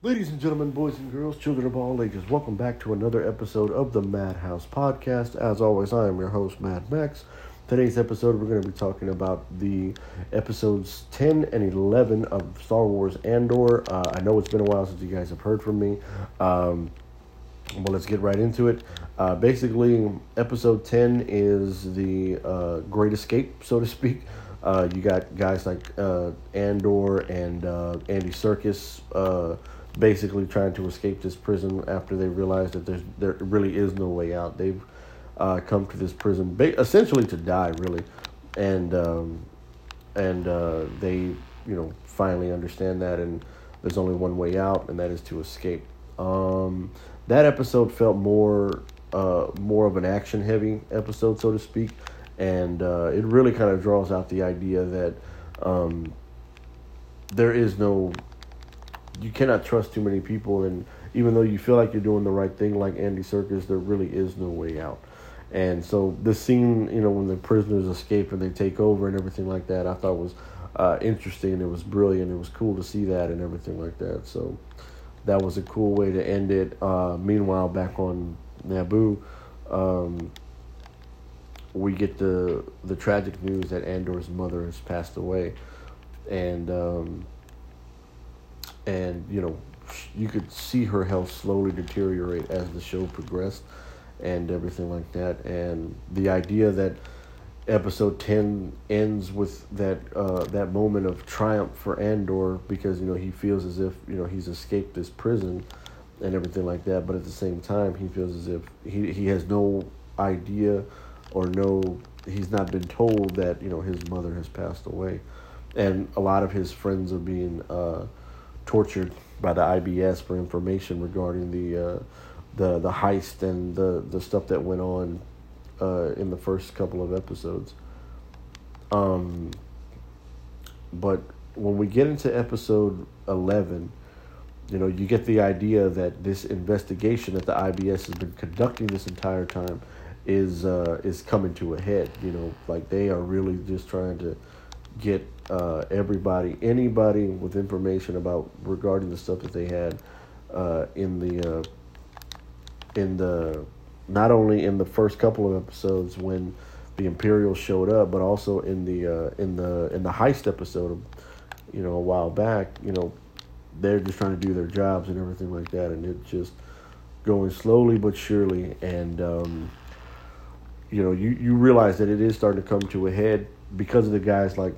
Ladies and gentlemen, boys and girls, children of all ages, welcome back to another episode of the Madhouse Podcast. As always, I am your host, Mad Max. Today's episode, we're going to be talking about the episodes 10 and 11 of Star Wars Andor. Uh, I know it's been a while since you guys have heard from me. Um, well, let's get right into it. Uh, basically, episode 10 is the uh, Great Escape, so to speak. Uh, you got guys like uh, Andor and uh, Andy Serkis basically trying to escape this prison after they realize that there's there really is no way out. They've uh, come to this prison ba- essentially to die, really, and um, and uh, they you know finally understand that, and there's only one way out, and that is to escape. Um, that episode felt more uh, more of an action heavy episode, so to speak, and uh, it really kind of draws out the idea that um, there is no you cannot trust too many people and even though you feel like you're doing the right thing like Andy Serkis there really is no way out. And so the scene you know when the prisoners escape and they take over and everything like that I thought was uh, interesting it was brilliant it was cool to see that and everything like that. So that was a cool way to end it. Uh, meanwhile back on Naboo um, we get the the tragic news that Andor's mother has passed away. And um, and you know you could see her health slowly deteriorate as the show progressed and everything like that. And the idea that episode 10 ends with that uh, that moment of triumph for Andor because you know he feels as if you know he's escaped this prison and everything like that but at the same time he feels as if he he has no idea or no he's not been told that you know his mother has passed away. And a lot of his friends are being uh, tortured by the IBS for information regarding the uh, the the heist and the the stuff that went on uh, in the first couple of episodes. Um, but when we get into episode eleven, you know, you get the idea that this investigation that the IBS has been conducting this entire time is uh, is coming to a head. You know, like they are really just trying to get uh, everybody, anybody with information about regarding the stuff that they had uh, in the uh, in the not only in the first couple of episodes when the Imperials showed up, but also in the uh, in the in the heist episode, you know, a while back. You know, they're just trying to do their jobs and everything like that, and it's just going slowly but surely. And um, you know, you you realize that it is starting to come to a head because of the guys like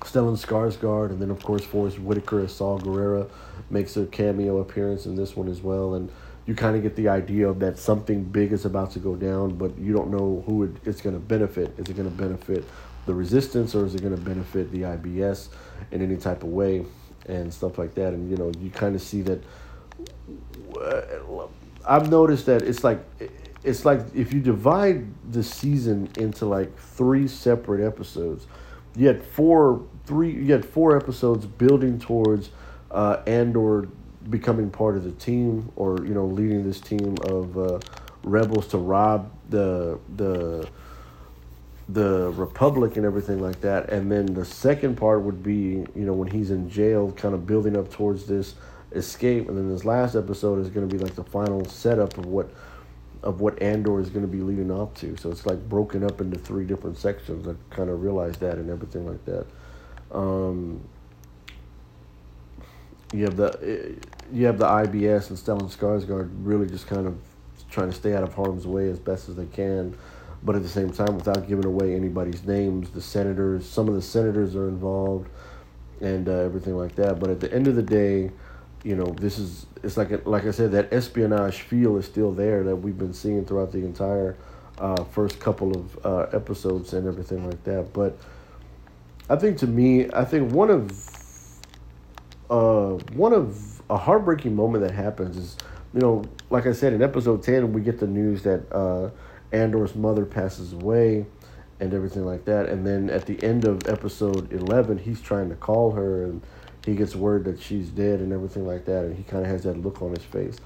Stellan Skarsgård, and then of course Forest Whitaker as Saw Gerrera makes a cameo appearance in this one as well, and you kind of get the idea of that something big is about to go down, but you don't know who it, it's going to benefit. Is it going to benefit the resistance, or is it going to benefit the IBS in any type of way, and stuff like that? And you know, you kind of see that. Uh, I've noticed that it's like it's like if you divide the season into like three separate episodes you had four three you had four episodes building towards uh, Andor becoming part of the team or you know leading this team of uh, rebels to rob the the the republic and everything like that. And then the second part would be you know when he's in jail kind of building up towards this escape. And then this last episode is going to be like the final setup of what of what Andor is going to be leading up to. So it's like broken up into three different sections. I kind of realized that and everything like that. Um, you have the you have the IBS and Stellan Skarsgård really just kind of trying to stay out of harm's way as best as they can, but at the same time without giving away anybody's names. The senators, some of the senators are involved, and uh, everything like that. But at the end of the day you know, this is it's like like I said, that espionage feel is still there that we've been seeing throughout the entire uh, first couple of uh, episodes and everything like that. But I think to me, I think one of uh, one of a heartbreaking moment that happens is, you know, like I said in episode ten, we get the news that uh, Andor's mother passes away and everything like that, and then at the end of episode eleven, he's trying to call her and he gets word that she's dead and everything like that, and he kind of has that look on his face.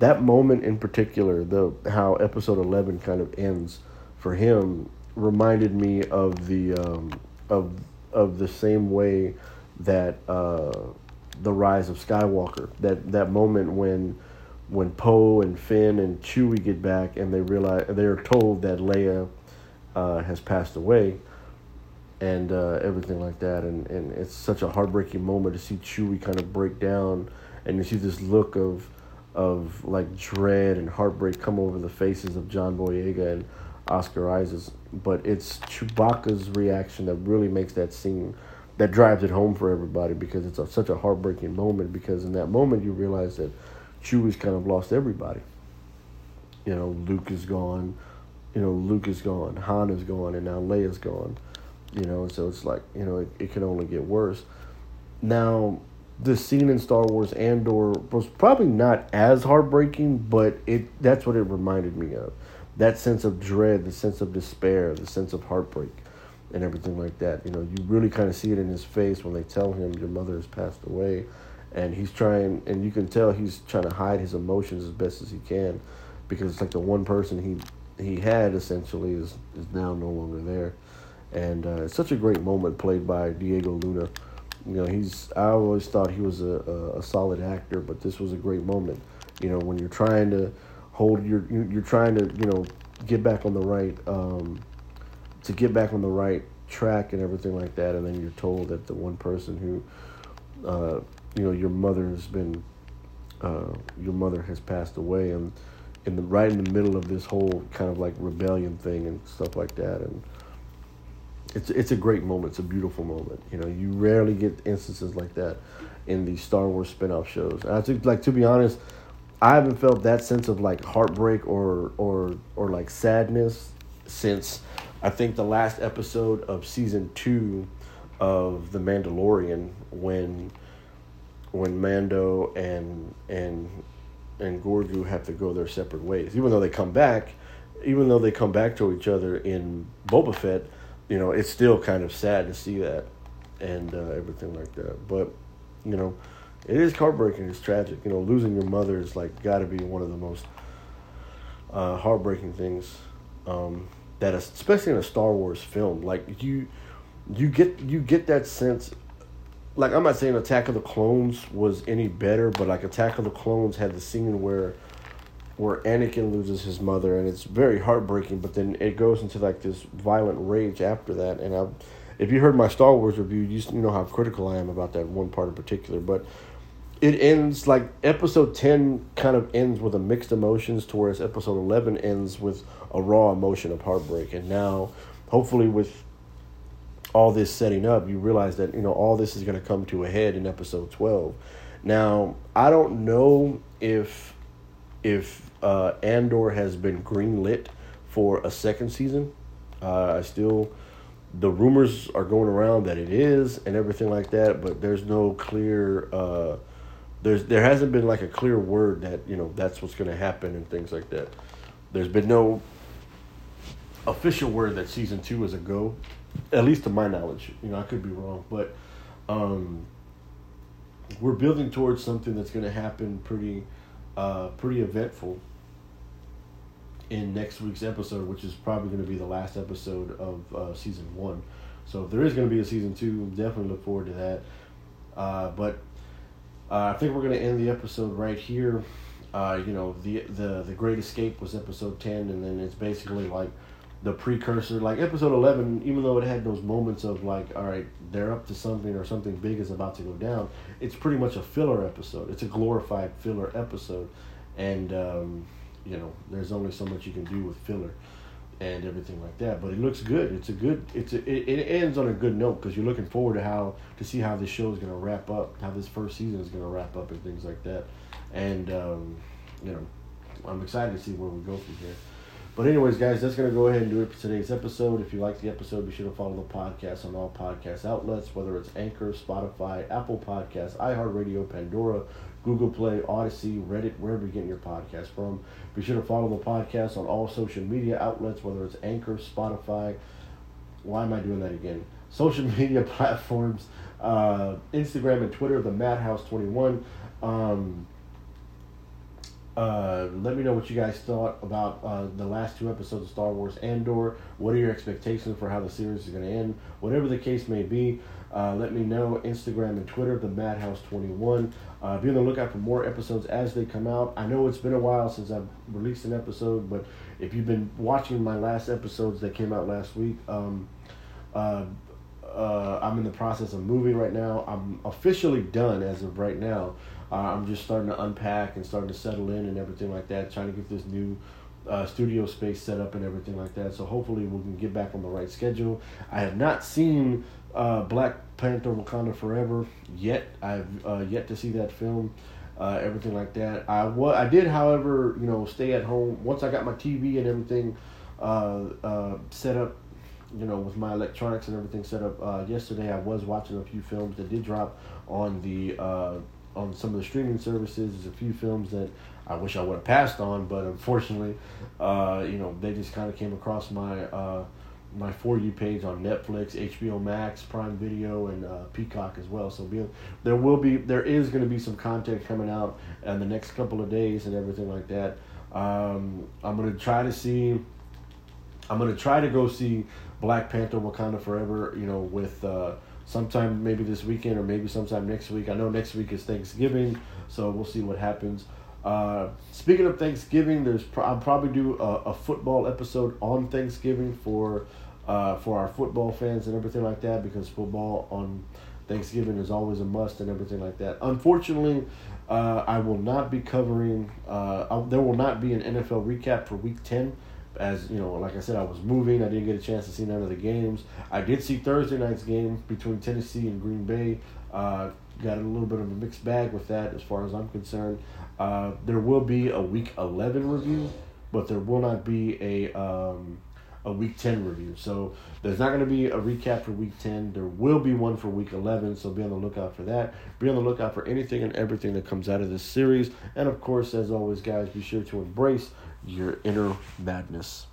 That moment in particular, the how episode eleven kind of ends for him, reminded me of the um, of of the same way that uh, the rise of Skywalker. That that moment when when Poe and Finn and Chewie get back and they realize they're told that Leia uh, has passed away and uh, everything like that. And, and it's such a heartbreaking moment to see Chewie kind of break down and you see this look of of like dread and heartbreak come over the faces of John Boyega and Oscar Isaacs. But it's Chewbacca's reaction that really makes that scene that drives it home for everybody because it's a, such a heartbreaking moment because in that moment you realize that Chewie's kind of lost everybody. You know, Luke is gone. You know, Luke is gone. Han is gone, and now Leia's gone. You know, so it's like you know it, it can only get worse. Now, the scene in Star Wars Andor was probably not as heartbreaking, but it that's what it reminded me of. That sense of dread, the sense of despair, the sense of heartbreak, and everything like that. You know, you really kind of see it in his face when they tell him your mother has passed away, and he's trying, and you can tell he's trying to hide his emotions as best as he can, because it's like the one person he he had essentially is is now no longer there, and uh, it's such a great moment played by Diego Luna you know, he's. I always thought he was a, a, a solid actor, but this was a great moment. You know, when you're trying to hold your, you're trying to, you know, get back on the right, um, to get back on the right track and everything like that, and then you're told that the one person who, uh, you know, your mother has been, uh, your mother has passed away, and in the right in the middle of this whole kind of like rebellion thing and stuff like that, and it's it's a great moment. It's a beautiful moment. You know, you rarely get instances like that in the Star Wars spin-off shows. And I think, like to be honest, I haven't felt that sense of like heartbreak or or or like sadness since I think the last episode of season two of The Mandalorian when when Mando and and and Gorgu have to go their separate ways. Even though they come back, even though they come back to each other in Boba Fett you know, it's still kind of sad to see that and uh, everything like that. But, you know, it is heartbreaking. It's tragic. You know, losing your mother is like got to be one of the most uh, heartbreaking things um, especially in a Star Wars film, like you, you get you get that sense. Like I'm not saying Attack of the Clones was any better, but like Attack of the Clones had the scene where where Anakin loses his mother, and it's very heartbreaking. But then it goes into like this violent rage after that. And I, if you heard my Star Wars review, you know how critical I am about that one part in particular. But it ends like episode ten kind of ends with a mixed emotions, whereas episode eleven ends with a raw emotion of heartbreak. And now, hopefully, with all this setting up, you realize that you know all this is going to come to a head in episode twelve. Now, I don't know if if uh, Andor has been greenlit for a second season. Uh, I still, the rumors are going around that it is and everything like that, but there's no clear. Uh, there's there hasn't been like a clear word that you know that's what's going to happen and things like that. There's been no official word that season two is a go, at least to my knowledge. You know, I could be wrong, but um, we're building towards something that's going to happen pretty, uh, pretty eventful in next week's episode, which is probably going to be the last episode of uh, season one. So if there is going to be a season two, definitely look forward to that. Uh, but uh, I think we're going to end the episode right here. Uh, you know, the the the Great Escape was episode ten, and then it's basically like the precursor. Like episode eleven, even though it had those moments of like, all right, they're up to something or something big is about to go down. It's pretty much a filler episode. It's a glorified filler episode, and. Um, you know, there's only so much you can do with filler and everything like that. But it looks good. It's a good. It's a, it, it ends on a good note because you're looking forward to how to see how this show is going to wrap up, how this first season is going to wrap up, and things like that. And um, you know, I'm excited to see where we go from here. But anyways, guys, that's gonna go ahead and do it for today's episode. If you like the episode, be sure to follow the podcast on all podcast outlets, whether it's Anchor, Spotify, Apple Podcasts, iHeartRadio, Pandora, Google Play, Odyssey, Reddit, wherever you're getting your podcast from. Be sure to follow the podcast on all social media outlets, whether it's Anchor, Spotify. Why am I doing that again? Social media platforms, uh, Instagram and Twitter, the Madhouse21. Um, uh, Uh, let me know what you guys thought about uh, the last two episodes of Star Wars Andor. What are your expectations for how the series is going to end? Whatever the case may be, uh, let me know. Instagram and Twitter, the Madhouse21. Uh, be on the lookout for more episodes as they come out. I know it's been a while since I've released an episode, but if you've been watching my last episodes that came out last week, um, uh, I'm in the process of moving right now. I'm officially done as of right now. Uh, I'm just starting to unpack and starting to settle in and everything like that, trying to get this new uh, studio space set up and everything like that. So hopefully we can get back on the right schedule. I have not seen uh, Black Panther Wakanda Forever yet. I've uh, yet to see that film. Uh, everything like that. I wa- I did, however, you know, stay at home once I got my TV and everything uh, uh, set up. You know, with my electronics and everything set up uh, yesterday, I was watching a few films that did drop on the uh, on some of the streaming services. There's a few films that I wish I would have passed on, but unfortunately, uh, you know, they just kind of came across my uh, my for you page on Netflix, HBO Max, Prime Video, and uh, Peacock as well. So be, there will be there is going to be some content coming out in the next couple of days and everything like that. Um, I'm gonna try to see. I'm gonna try to go see Black Panther: Wakanda Forever. You know, with uh, sometime maybe this weekend or maybe sometime next week. I know next week is Thanksgiving, so we'll see what happens. Uh, speaking of Thanksgiving, there's pro- I'll probably do a, a football episode on Thanksgiving for uh, for our football fans and everything like that because football on Thanksgiving is always a must and everything like that. Unfortunately, uh, I will not be covering. Uh, there will not be an NFL recap for Week Ten as you know, like I said, I was moving. I didn't get a chance to see none of the games. I did see Thursday night's game between Tennessee and Green Bay. Uh, got a little bit of a mixed bag with that, as far as I'm concerned. Uh, there will be a Week 11 review, but there will not be a um, a Week 10 review. So there's not going to be a recap for Week 10. There will be one for Week 11. So be on the lookout for that. Be on the lookout for anything and everything that comes out of this series. And of course, as always, guys, be sure to embrace your inner madness.